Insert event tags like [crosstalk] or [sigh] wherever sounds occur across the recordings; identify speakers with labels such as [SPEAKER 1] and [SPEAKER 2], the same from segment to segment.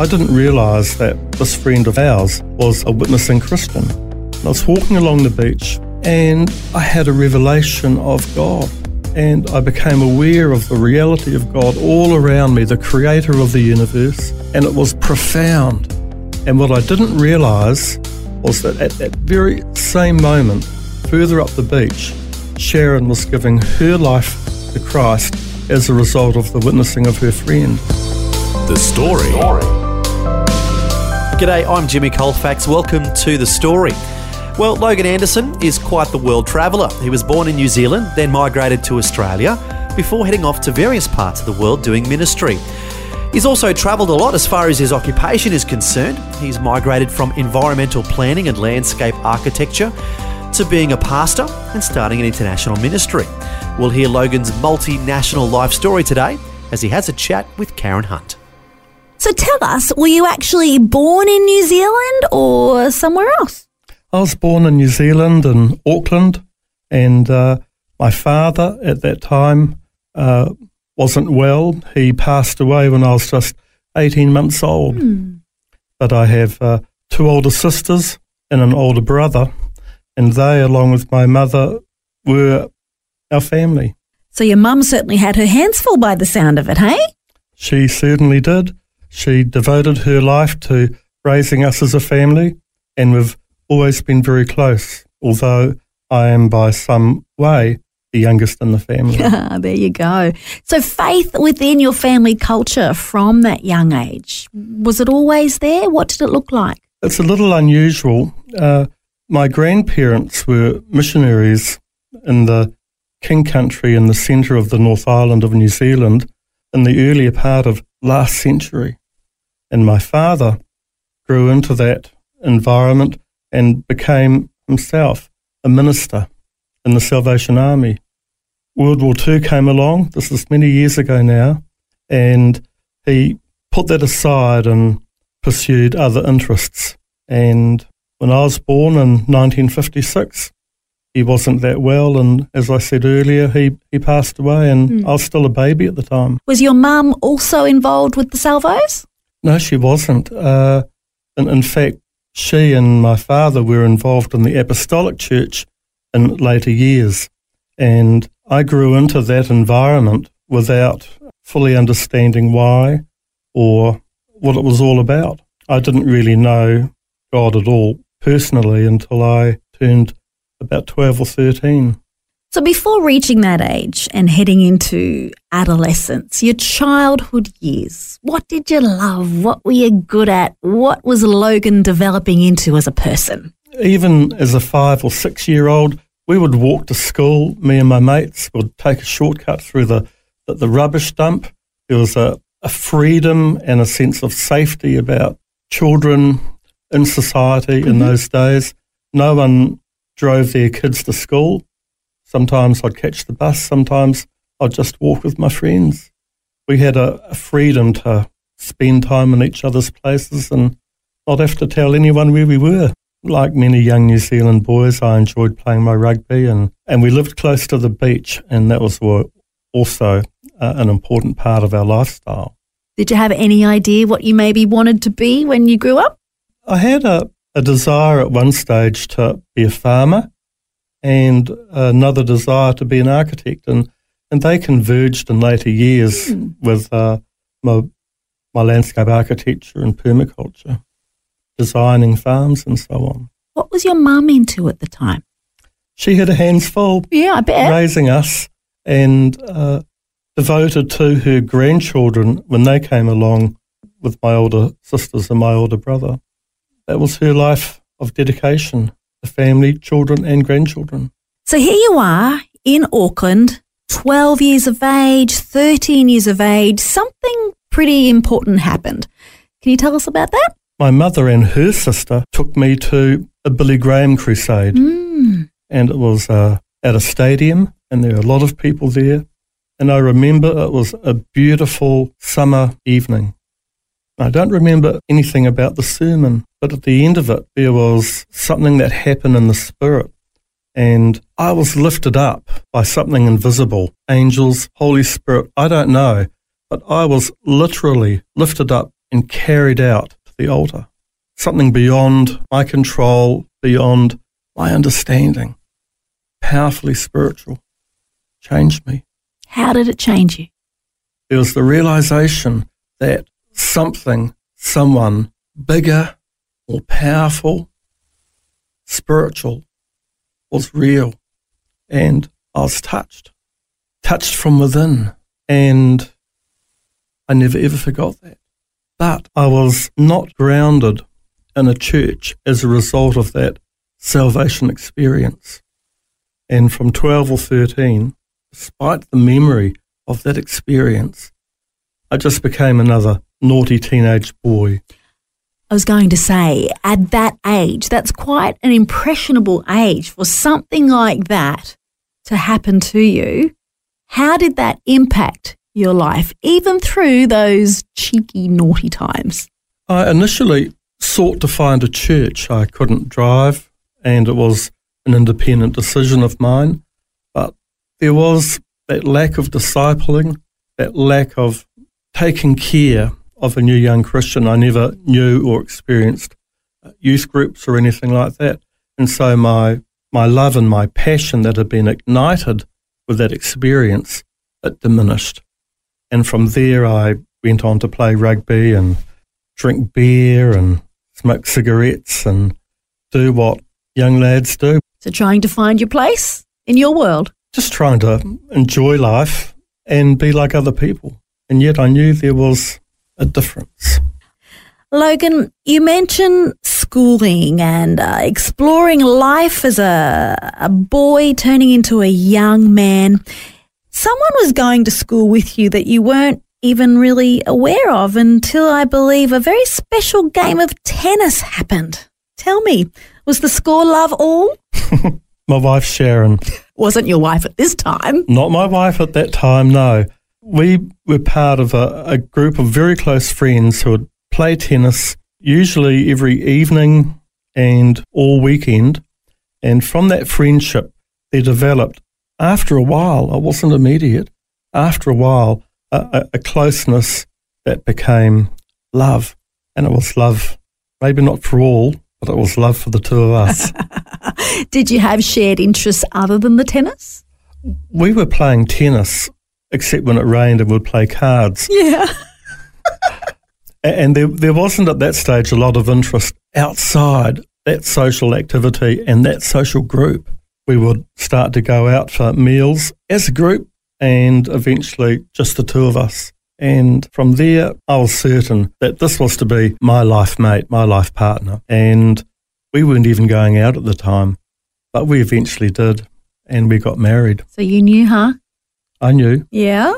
[SPEAKER 1] I didn't realise that this friend of ours was a witnessing Christian. I was walking along the beach and I had a revelation of God. And I became aware of the reality of God all around me, the creator of the universe, and it was profound. And what I didn't realise was that at that very same moment, further up the beach, Sharon was giving her life to Christ as a result of the witnessing of her friend.
[SPEAKER 2] The Story.
[SPEAKER 3] G'day, I'm Jimmy Colfax. Welcome to The Story. Well, Logan Anderson is quite the world traveller. He was born in New Zealand, then migrated to Australia, before heading off to various parts of the world doing ministry. He's also travelled a lot as far as his occupation is concerned. He's migrated from environmental planning and landscape architecture to being a pastor and starting an international ministry. We'll hear Logan's multinational life story today as he has a chat with Karen Hunt.
[SPEAKER 4] So tell us, were you actually born in New Zealand or somewhere else?
[SPEAKER 1] I was born in New Zealand in Auckland, and uh, my father at that time uh, wasn't well. He passed away when I was just 18 months old.
[SPEAKER 4] Hmm.
[SPEAKER 1] But I have uh, two older sisters and an older brother, and they, along with my mother, were our family.
[SPEAKER 4] So your mum certainly had her hands full by the sound of it, hey?
[SPEAKER 1] She certainly did. She devoted her life to raising us as a family, and we've always been very close, although I am by some way the youngest in the family. [laughs]
[SPEAKER 4] there you go. So faith within your family culture from that young age, was it always there? What did it look like?
[SPEAKER 1] It's a little unusual. Uh, my grandparents were missionaries in the King Country in the centre of the North Island of New Zealand in the earlier part of last century. And my father grew into that environment and became himself a minister in the Salvation Army. World War II came along, this is many years ago now, and he put that aside and pursued other interests. And when I was born in 1956, he wasn't that well, and as I said earlier, he, he passed away, and
[SPEAKER 4] Mm.
[SPEAKER 1] I was still a baby at the time.
[SPEAKER 4] Was your mum also involved with the Salvos?
[SPEAKER 1] No, she wasn't. Uh, in, in fact, she and my father were involved in the Apostolic Church in later years. And I grew into that environment without fully understanding why or what it was all about. I didn't really know God at all personally until I turned about 12 or 13.
[SPEAKER 4] So before reaching that age and heading into adolescence, your childhood years, what did you love? What were you good at? What was Logan developing into as a person?
[SPEAKER 1] even as a five or six year old, we would walk to school. Me and my mates would take a shortcut through the, the, the rubbish dump. There was a, a freedom and a sense of safety about children in society in mm-hmm. those days. No one drove their kids to school. Sometimes I'd catch the bus, sometimes I'd just walk with my friends. We had a, a freedom to spend time in each other's places and not have to tell anyone where we were. Like many young New Zealand boys, I enjoyed playing my rugby and, and we lived close to the beach, and that was also uh, an important part of our lifestyle.
[SPEAKER 4] Did you have any idea what you maybe wanted to be when you grew up?
[SPEAKER 1] I had a, a desire at one stage to be a farmer and another desire to be an architect, and, and they converged in later years
[SPEAKER 4] Hmm.
[SPEAKER 1] with uh, my, my landscape architecture and permaculture, designing farms and so on.
[SPEAKER 4] What was your mum into at the time?
[SPEAKER 1] She had her hands full
[SPEAKER 4] Yeah, I bet.
[SPEAKER 1] raising us and uh, devoted to her grandchildren when they came along with my older sisters and my older brother. That was her life of dedication to family, children, and grandchildren.
[SPEAKER 4] So here you are in Auckland, 12 years of age, 13 years of age. Something pretty important happened. Can you tell us about that?
[SPEAKER 1] my mother and her sister took me to a Billy Graham crusade.
[SPEAKER 4] Mm.
[SPEAKER 1] And it was uh, at a stadium, and there were a lot of people there. And I remember it was a beautiful summer evening. I don't remember anything about the sermon, but at the end of it, there was something that happened in the spirit. And I was lifted up by something invisible angels, Holy Spirit, I don't know. But I was literally lifted up and carried out to the altar. Something beyond my control, beyond my understanding. Powerfully spiritual. Changed me.
[SPEAKER 4] How did it change you?
[SPEAKER 1] There was the realization that something, someone bigger, more powerful, spiritual was real. And I was touched, touched from within. And I never ever forgot that. But I was not grounded in a church as a result of that salvation experience. And from 12 or 13, despite the memory of that experience, I just became another naughty teenage boy.
[SPEAKER 4] I was going to say, at that age, that's quite an impressionable age for something like that to happen to you. How did that impact your life, even through those cheeky, naughty times?
[SPEAKER 1] I initially sought to find a church. I couldn't drive, and it was an independent decision of mine. But there was that lack of discipling, that lack of taking care of a new young Christian. I never knew or experienced uh, youth groups or anything like that. And so my, my love and my passion that had been ignited with that experience, it diminished. And from there, I went on to play rugby and drink beer and smoke cigarettes and do what young lads do.
[SPEAKER 4] So, trying to find your place in your world.
[SPEAKER 1] Just trying to enjoy life and be like other people. And yet I knew there was a difference.
[SPEAKER 4] Logan, you mentioned schooling and uh, exploring life as a, a boy turning into a young man. Someone was going to school with you that you weren't even really aware of until I believe a very special game of tennis happened. Tell me, was the score love all? [laughs]
[SPEAKER 1] My wife, Sharon.
[SPEAKER 4] Wasn't your wife at this time?
[SPEAKER 1] Not my wife at that time, no. We were part of a, a group of very close friends who would play tennis usually every evening and all weekend. And from that friendship, there developed, after a while, it wasn't immediate, after a while, a, a, a closeness that became love. And it was love, maybe not for all, but it was love for the two of us. [laughs]
[SPEAKER 4] Did you have shared interests other than the tennis?
[SPEAKER 1] we were playing tennis, except when it rained and we'd play cards.
[SPEAKER 4] Yeah. [laughs]
[SPEAKER 1] And there, there wasn't at that stage a lot of interest outside that social activity and that social group. We would start to go out for meals as a group and eventually just the two of us. And from there, I was certain that this was to be my life mate, my life partner. And we weren't even going out at the time, but we eventually did. And we got married.
[SPEAKER 4] So you knew her?
[SPEAKER 1] I knew.
[SPEAKER 4] Yeah.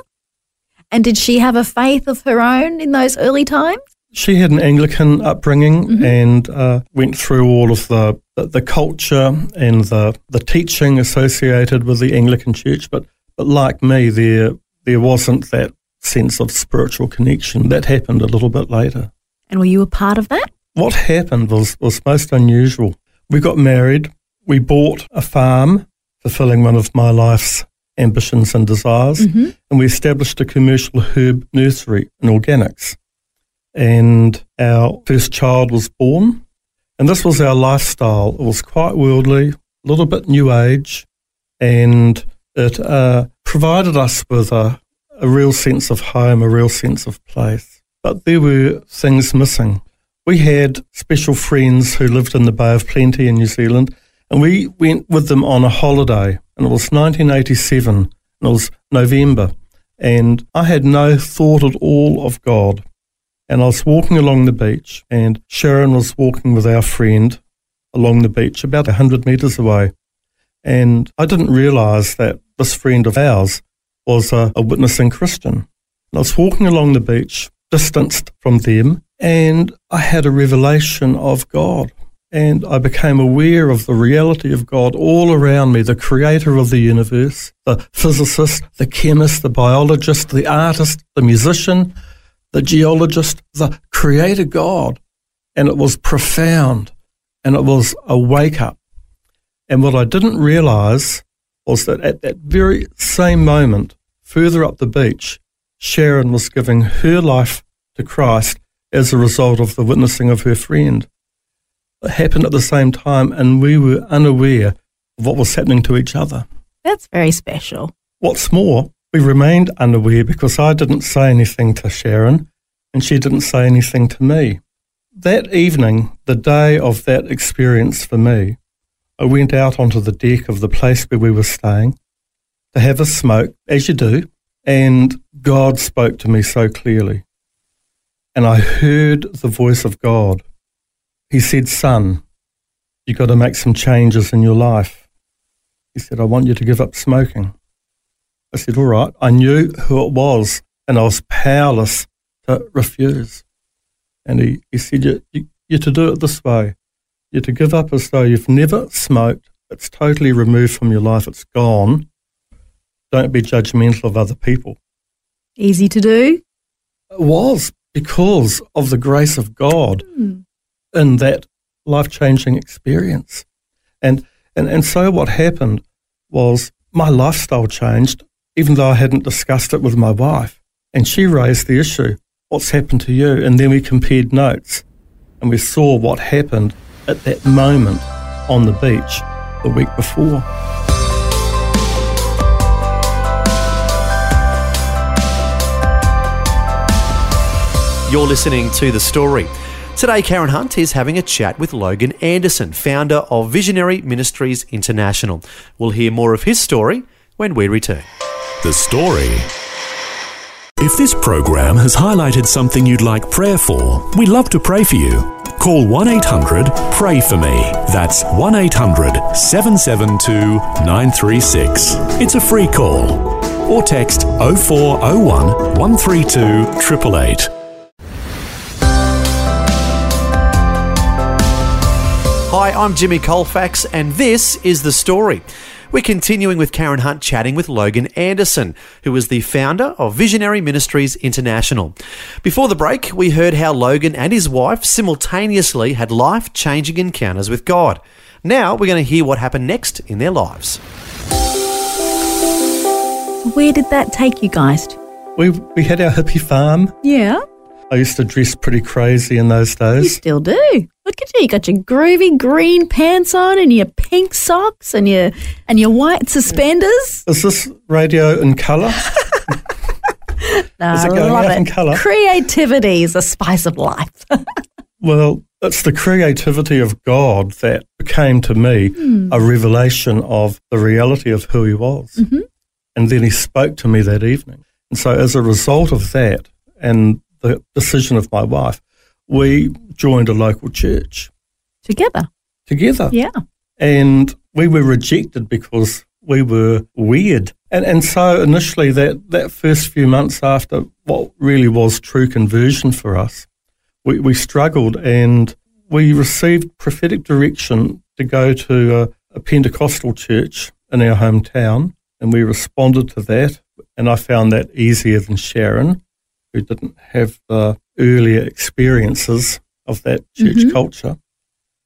[SPEAKER 4] And did she have a faith of her own in those early times?
[SPEAKER 1] She had an Anglican upbringing and uh, went through all of the, the, the culture and the, the teaching associated with the Anglican Church. But, but like me, there, there wasn't that sense of spiritual connection. That happened a little bit later.
[SPEAKER 4] And were you a part of that?
[SPEAKER 1] What happened was, was most unusual. We got married, we bought a farm, fulfilling one of my life's ambitions and desires, and we established a commercial herb nursery in organics. And our first child was born, and this was our lifestyle. It was quite worldly, a little bit new age, and it uh, provided us with a, a real sense of home, a real sense of place. But there were things missing. We had special friends who lived in the Bay of Plenty in New Zealand, and we went with them on a holiday. And it was 1987, and it was November, and I had no thought at all of God. And I was walking along the beach, and Sharon was walking with our friend along the beach about 100 metres away. And I didn't realise that this friend of ours was a, a witnessing Christian. And I was walking along the beach, distanced from them And I had a revelation of God. And I became aware of the reality of God all around me, the creator of the universe, the physicist, the chemist, the biologist, the artist, the musician, the geologist, the creator God. And it was profound and it was a wake up. And what I didn't realize was that at that very same moment, further up the beach, Sharon was giving her life to Christ as a result of the witnessing of her friend. It happened at the same time, and we were unaware of what was happening to each other.
[SPEAKER 4] That's very special.
[SPEAKER 1] What's more, we remained unaware because I didn't say anything to Sharon, and she didn't say anything to me. That evening, the day of that experience for me, I went out onto the deck of the place where we were staying to have a smoke, as you do, and God spoke to me so clearly. And I heard the voice of God. He said, Son, you've got to make some changes in your life. He said, I want you to give up smoking. I said, All right. I knew who it was, and I was powerless to refuse. And he, he said, you, you, You're to do it this way. You're to give up as though you've never smoked. It's totally removed from your life, it's gone. Don't be judgmental of other people.
[SPEAKER 4] Easy to do.
[SPEAKER 1] It was because of the grace of God
[SPEAKER 4] Mm.
[SPEAKER 1] In that life changing experience. And, and, and so what happened was my lifestyle changed, even though I hadn't discussed it with my wife. And she raised the issue what's happened to you? And then we compared notes and we saw what happened at that moment on the beach the week before.
[SPEAKER 3] You're listening to The Story. Today, Karen Hunt is having a chat with Logan Anderson, founder of Visionary Ministries International. We'll hear more of his story when we return.
[SPEAKER 2] The Story. If this program has highlighted something you'd like prayer for, we'd love to pray for you. Call 1 800 Pray For Me. That's 1 800 772 936. It's a free call. Or text 0401 132 888.
[SPEAKER 3] Hi, I'm Jimmy Colfax, and this is The Story. We're continuing with Karen Hunt chatting with Logan Anderson, who is the founder of Visionary Ministries International. Before the break, we heard how Logan and his wife simultaneously had life changing encounters with God. Now we're going to hear what happened next in their lives.
[SPEAKER 4] Where did that take you guys?
[SPEAKER 1] We, we had our hippie farm.
[SPEAKER 4] Yeah,
[SPEAKER 1] I used to dress pretty crazy in those days.
[SPEAKER 4] you
[SPEAKER 1] days.
[SPEAKER 4] still do. Look at you. You got your groovy green pants on and your pink socks and your and your white suspenders.
[SPEAKER 1] Is this radio in colour?
[SPEAKER 4] No, [laughs]
[SPEAKER 1] Is
[SPEAKER 4] I
[SPEAKER 1] it going
[SPEAKER 4] love
[SPEAKER 1] out
[SPEAKER 4] it.
[SPEAKER 1] in colour?
[SPEAKER 4] Creativity is a spice of life. [laughs]
[SPEAKER 1] Well, it's the creativity of God that became to me hmm. a revelation of the reality of who He was. Mm-hmm. And then He spoke to me that evening. And so, as a result of that and the decision of my wife, we joined a local church
[SPEAKER 4] Together.
[SPEAKER 1] together.
[SPEAKER 4] Yeah.
[SPEAKER 1] and we were rejected because we were weird. And and so initially that, that first few months after what really was true conversion for us, we, we struggled and we received prophetic direction to go to a, a Pentecostal church in our hometown and we responded to that and I found that easier than Sharon, who didn't have the earlier experiences of that church mm-hmm. culture.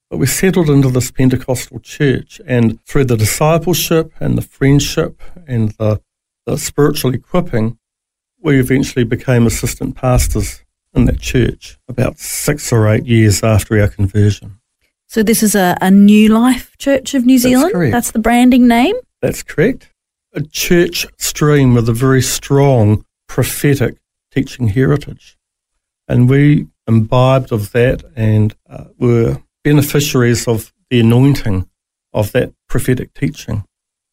[SPEAKER 1] But we settled into this Pentecostal church, and through the discipleship and the friendship and the, the spiritual equipping, we eventually became assistant pastors in that church about six or eight years after our conversion.
[SPEAKER 4] So this is a, a New Life Church of New Zealand.
[SPEAKER 1] correct.
[SPEAKER 4] That's the branding name.
[SPEAKER 1] That's correct. A church stream with a very strong prophetic teaching heritage. And we imbibed of that and uh, were beneficiaries of the anointing of that prophetic teaching.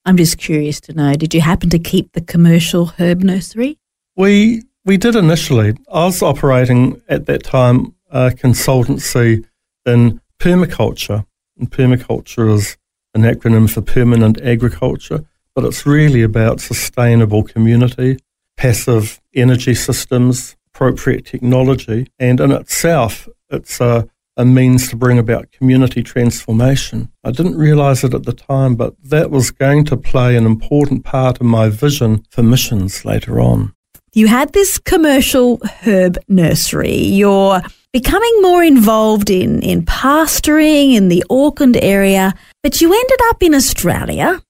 [SPEAKER 4] I'm just curious to know, did you happen to keep the commercial herb nursery?
[SPEAKER 1] We we did initially. I was operating at that time a consultancy in permaculture, and permaculture is an acronym for permanent agriculture, but it's really about sustainable community, passive energy systems, appropriate technology, and in itself, it's a, a means to bring about community transformation. I didn't realize it at the time, but that was going to play an important part in my vision for missions later on.
[SPEAKER 4] You had this commercial herb nursery. You're becoming more involved in, in pastoring in the Auckland area, but you ended up in Australia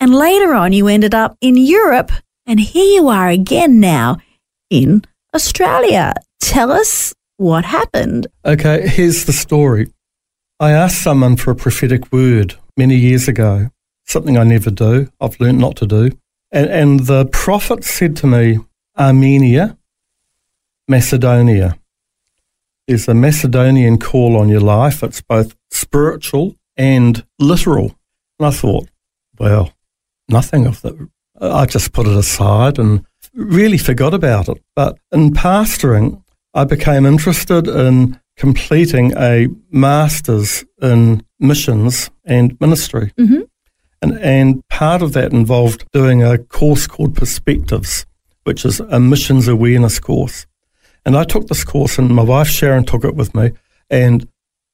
[SPEAKER 4] and later on you ended up in Europe and here you are again now in Australia. Tell us what happened.
[SPEAKER 1] Okay, here's the story. I asked someone for a prophetic word many years ago, something I never do, I've learned not to do. And, and the prophet said to me, Armenia, Macedonia. There's a Macedonian call on your life. It's both spiritual and literal. And I thought, well, nothing of that. I just put it aside and really forgot about it. But in pastoring, I became interested in completing a master's in missions and ministry.
[SPEAKER 4] Mm-hmm.
[SPEAKER 1] And, and part of that involved doing a course called Perspectives which is a missions awareness course. And I took this course, and my wife Sharon took it with me, and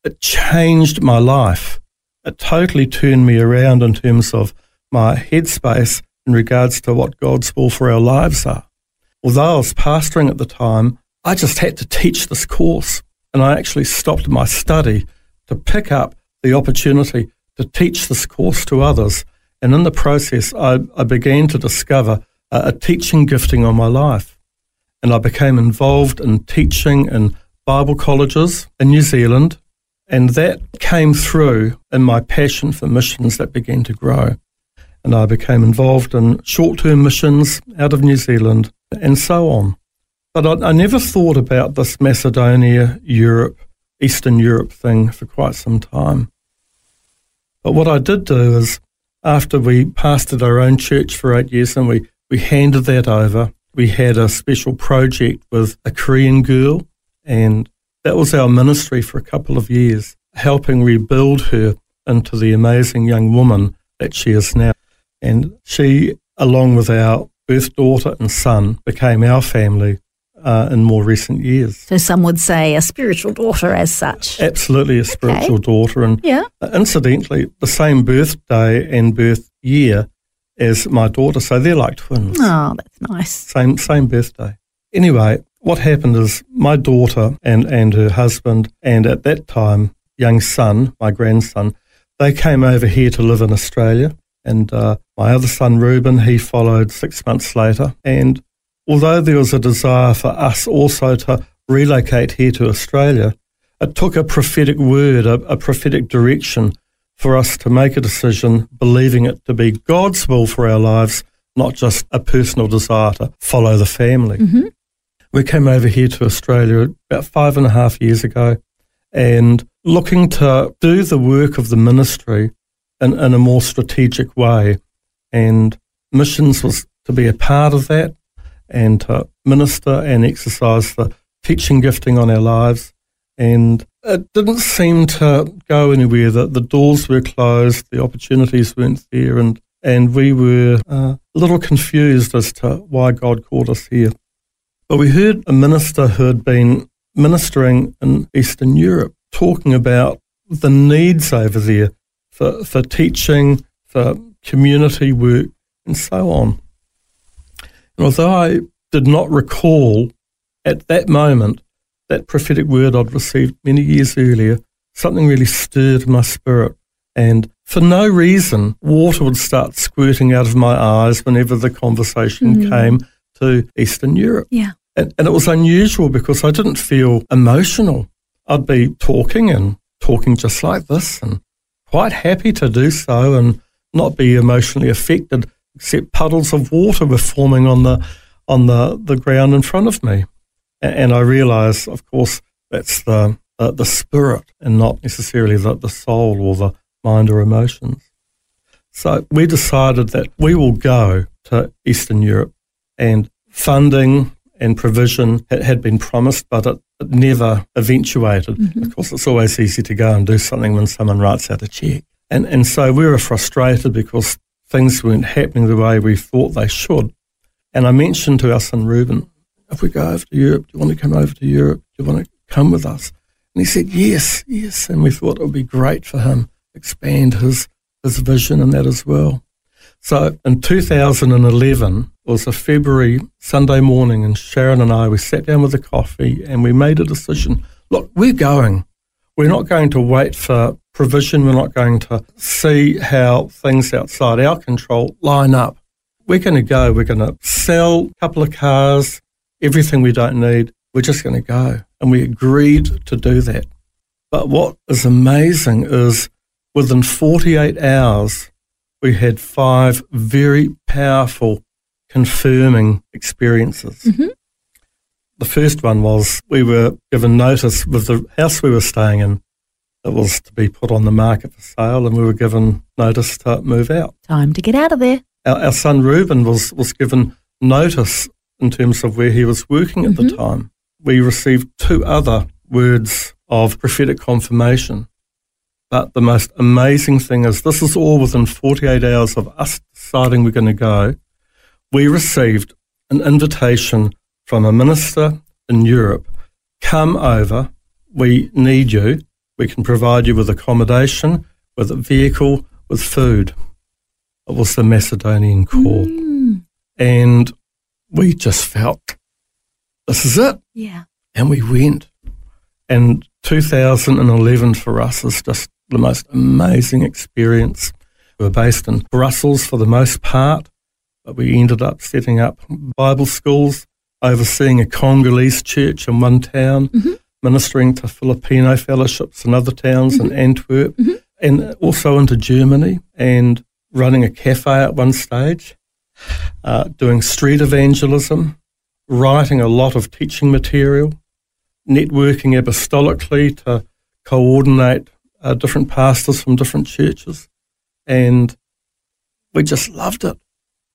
[SPEAKER 1] it changed my life. It totally turned me around in terms of my headspace in regards to what God's will for our lives are. Although I was pastoring at the time, I just had to teach this course. And I actually stopped my study to pick up the opportunity to teach this course to others. And in the process, I, I began to discover a teaching gifting on my life. And I became involved in teaching in Bible colleges in New Zealand. And that came through in my passion for missions that began to grow. And I became involved in short term missions out of New Zealand and so on. But I, I never thought about this Macedonia, Europe, Eastern Europe thing for quite some time. But what I did do is, after we pastored our own church for eight years and we we handed that over. We had a special project with a Korean girl, and that was our ministry for a couple of years, helping rebuild her into the amazing young woman that she is now. And she, along with our birth daughter and son, became our family uh, in more recent years.
[SPEAKER 4] So some would say a spiritual daughter as such.
[SPEAKER 1] Absolutely a spiritual okay. daughter. And
[SPEAKER 4] yeah.
[SPEAKER 1] incidentally, the same birthday and birth year as my daughter, so they're like twins.
[SPEAKER 4] Oh, that's nice.
[SPEAKER 1] Same same birthday. Anyway, what happened is my daughter and, and her husband and at that time young son, my grandson, they came over here to live in Australia. And uh, my other son, Reuben, he followed six months later. And although there was a desire for us also to relocate here to Australia, it took a prophetic word, a, a prophetic direction for us to make a decision believing it to be God's will for our lives, not just a personal desire to follow the family.
[SPEAKER 4] Mm-hmm.
[SPEAKER 1] We came over here to Australia about five and a half years ago and looking to do the work of the ministry in, in a more strategic way. And missions was to be a part of that and to minister and exercise the teaching gifting on our lives. And it didn't seem to go anywhere. That the doors were closed, the opportunities weren't there, and and we were uh, a little confused as to why God called us here. But we heard a minister who had been ministering in Eastern Europe talking about the needs over there for, for teaching, for community work, and so on. And although I did not recall at that moment that prophetic word I'd received many years earlier, something really stirred my spirit. And for no reason, water would start squirting out of my eyes whenever the conversation mm. came to Eastern Europe.
[SPEAKER 4] Yeah.
[SPEAKER 1] And, and it was unusual because I didn't feel emotional. I'd be talking and talking just like this and quite happy to do so and not be emotionally affected, except puddles of water were forming on the on the, the ground in front of me. And I realize, of course, that's the, uh, the spirit and not necessarily the, the soul or the mind or emotions. So we decided that we will go to Eastern Europe and funding and provision had been promised, but it, it never eventuated. Mm-hmm. Of course, it's always easy to go and do something when someone writes out a check. And, and so we were frustrated because things weren't happening the way we thought they should. And I mentioned to our son Reuben, if we go over to Europe, do you want to come over to Europe? Do you want to come with us? And he said, yes, yes. And we thought it would be great for him, expand his, his vision and that as well. So in 2011, it was a February Sunday morning, and Sharon and I, we sat down with a coffee and we made a decision. Look, we're going. We're not going to wait for provision. We're not going to see how things outside our control line up. We're going to go. We're going to sell a couple of cars, everything we don't need. We're just going to go. And we agreed to do that. But what is amazing is within 48 hours, we had five very powerful confirming experiences.
[SPEAKER 4] Mhm.
[SPEAKER 1] The first one was we were given notice with the house we were staying in. that was to be put on the market for sale, and we were given notice to move out.
[SPEAKER 4] Time to get out of there.
[SPEAKER 1] Our, our son Reuben was, was given notice in terms of where he was working at the time. We received two other words of prophetic confirmation. But the most amazing thing is this is all within 48 hours of us deciding we're going to go. We received an invitation from a minister in Europe come over. We need you. We can provide you with accommodation, with a vehicle, with food. It was the Macedonian call.
[SPEAKER 4] Mm,
[SPEAKER 1] And we just felt this is it.
[SPEAKER 4] yeah.
[SPEAKER 1] And we went. And 2011 for us is just the most amazing experience. We were based in Brussels for the most part, we ended up setting up Bible schools, overseeing a Congolese church in one town, ministering to Filipino fellowships in other towns in Antwerp, and also into Germany, and running a cafe at one stage, uh, doing street evangelism, writing a lot of teaching material, networking apostolically to coordinate uh, different pastors from different churches. And we just loved it.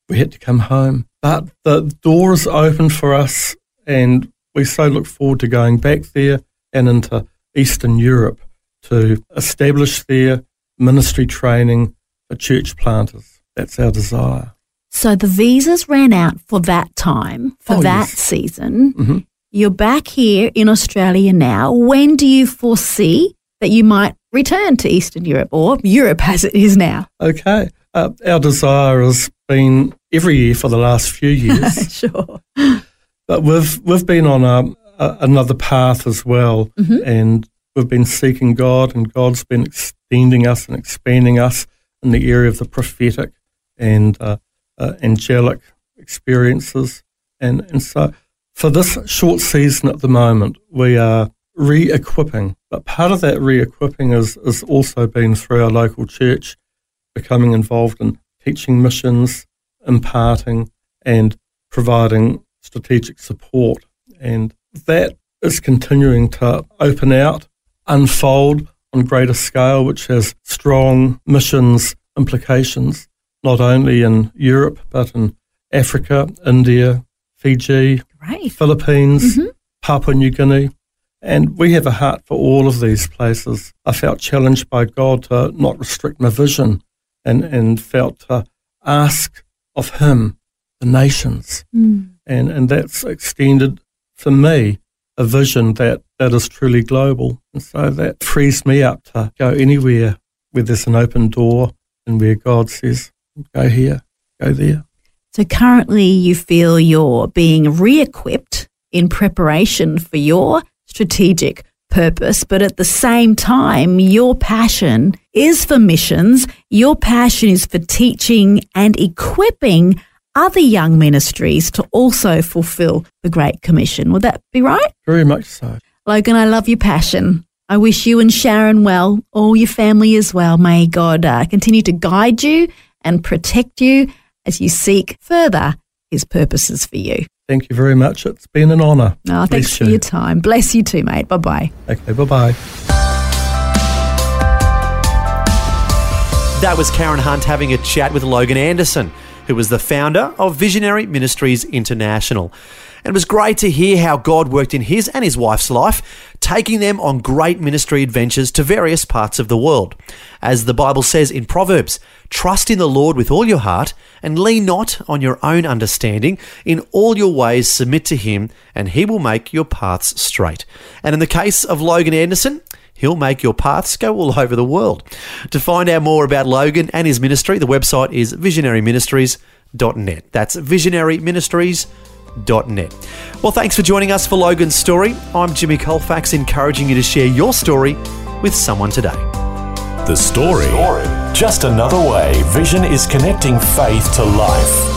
[SPEAKER 1] We had to come home. But the doors opened for us, and we so look forward to going back there and into Eastern Europe to establish their ministry training for church planters. That's our desire.
[SPEAKER 4] So the visas ran out for that time, for
[SPEAKER 1] Oh,
[SPEAKER 4] that
[SPEAKER 1] yes.
[SPEAKER 4] season.
[SPEAKER 1] Mhm.
[SPEAKER 4] You're back here in Australia now. When do you foresee that you might return to Eastern Europe or Europe as it is now?
[SPEAKER 1] Okay. Uh, our desire has been every year for the last few [laughs] years.
[SPEAKER 4] sure.
[SPEAKER 1] But we've we've been on a, a, another path as well, and we've been seeking God, and God's been extending us and expanding us in the area of the prophetic and uh, uh, angelic experiences, and and so for this short season at the moment, we are re-equipping. But part of that re-equipping is is also been through our local church, becoming involved in teaching missions, imparting, and providing strategic support. And that is continuing to open out, unfold on greater scale, which has strong missions implications, not only in Europe, but in Africa, India, Fiji,
[SPEAKER 4] Great.
[SPEAKER 1] Philippines, mm-hmm. Papua New Guinea. And we have a heart for all of these places. I felt challenged by God to not restrict my vision and, and felt to ask of Him the nations.
[SPEAKER 4] Mm.
[SPEAKER 1] And, and that's extended for me a vision that, that is truly global. And so that frees me up to go anywhere where there's an open door and where God says, go here, go there.
[SPEAKER 4] So currently you feel you're being re-equipped in preparation for your strategic purpose, but at the same time, your passion is for missions. Your passion is for teaching and equipping other young ministries to also fulfill the Great Commission. Would that be right?
[SPEAKER 1] Very much so.
[SPEAKER 4] Logan, I love your passion. I wish you and Sharon well, all your family as well. May God uh, continue to guide you and protect you as you seek further his purposes for you.
[SPEAKER 1] Thank you very much. It's been an honour.
[SPEAKER 4] Oh, ah, thanks
[SPEAKER 1] Bless
[SPEAKER 4] for your time. Bless you too, mate. Bye bye.
[SPEAKER 1] Okay, bye bye.
[SPEAKER 3] That was Karen Hunt having a chat with Logan Anderson, who was the founder of Visionary Ministries International. It was great to hear how God worked in his and his wife's life, taking them on great ministry adventures to various parts of the world. As the Bible says in Proverbs, trust in the Lord with all your heart and lean not on your own understanding. In all your ways submit to him, and he will make your paths straight. And in the case of Logan Anderson, He'll make your paths go all [laughs] over the world. To find out more about Logan and his ministry, the website is visionaryministries.net. That's visionaryministries.net. Well, thanks for joining us for Logan's story. I'm Jimmy Colfax, encouraging you to share your story with someone today.
[SPEAKER 2] The story. Just another way Vision is connecting faith to life.